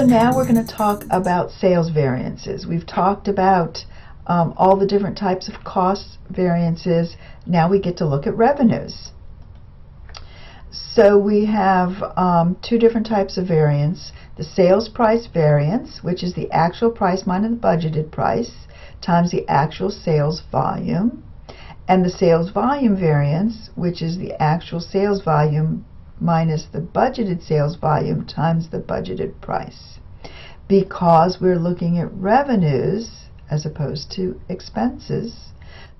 now we're going to talk about sales variances. We've talked about um, all the different types of cost variances. Now we get to look at revenues. So we have um, two different types of variance. The sales price variance, which is the actual price minus the budgeted price, times the actual sales volume. And the sales volume variance, which is the actual sales volume minus the budgeted sales volume times the budgeted price. Because we're looking at revenues as opposed to expenses,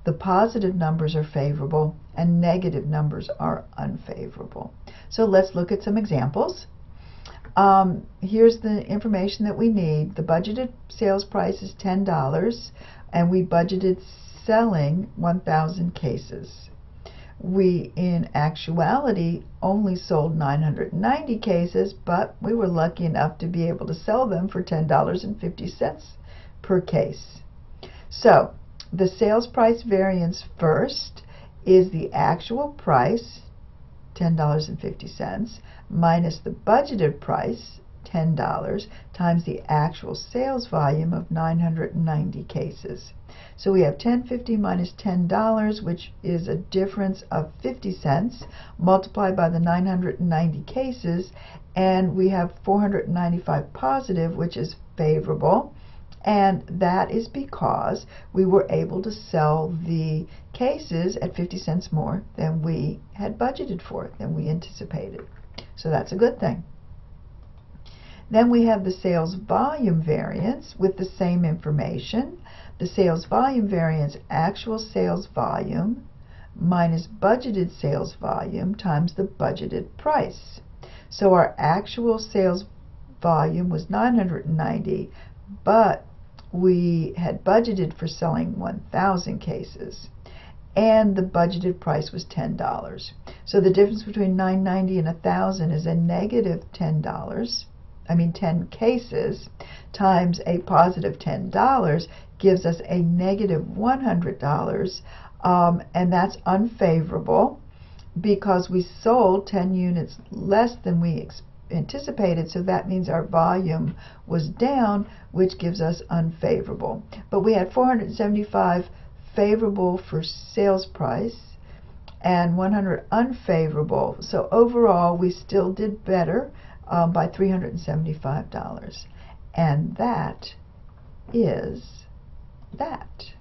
the positive numbers are favorable and negative numbers are unfavorable. So let's look at some examples. Um, here's the information that we need. The budgeted sales price is $10 and we budgeted selling 1,000 cases. We, in actuality, only sold 990 cases, but we were lucky enough to be able to sell them for $10.50 per case. So, the sales price variance first is the actual price, $10.50, minus the budgeted price, $10, times the actual sales volume of 990 cases. So we have 1050 minus $10, which is a difference of 50 cents, multiplied by the 990 cases, and we have 495 positive, which is favorable. And that is because we were able to sell the cases at 50 cents more than we had budgeted for, than we anticipated. So that's a good thing. Then we have the sales volume variance with the same information. The sales volume variance, actual sales volume minus budgeted sales volume times the budgeted price. So our actual sales volume was 990, but we had budgeted for selling 1,000 cases and the budgeted price was $10. So the difference between 990 and 1,000 is a negative $10. I mean 10 cases times a positive $10 gives us a negative $100 um, and that's unfavorable because we sold 10 units less than we anticipated, so that means our volume was down, which gives us unfavorable. But we had 475 favorable for sales price and 100 unfavorable. So overall, we still did better um, by $375. And that is that.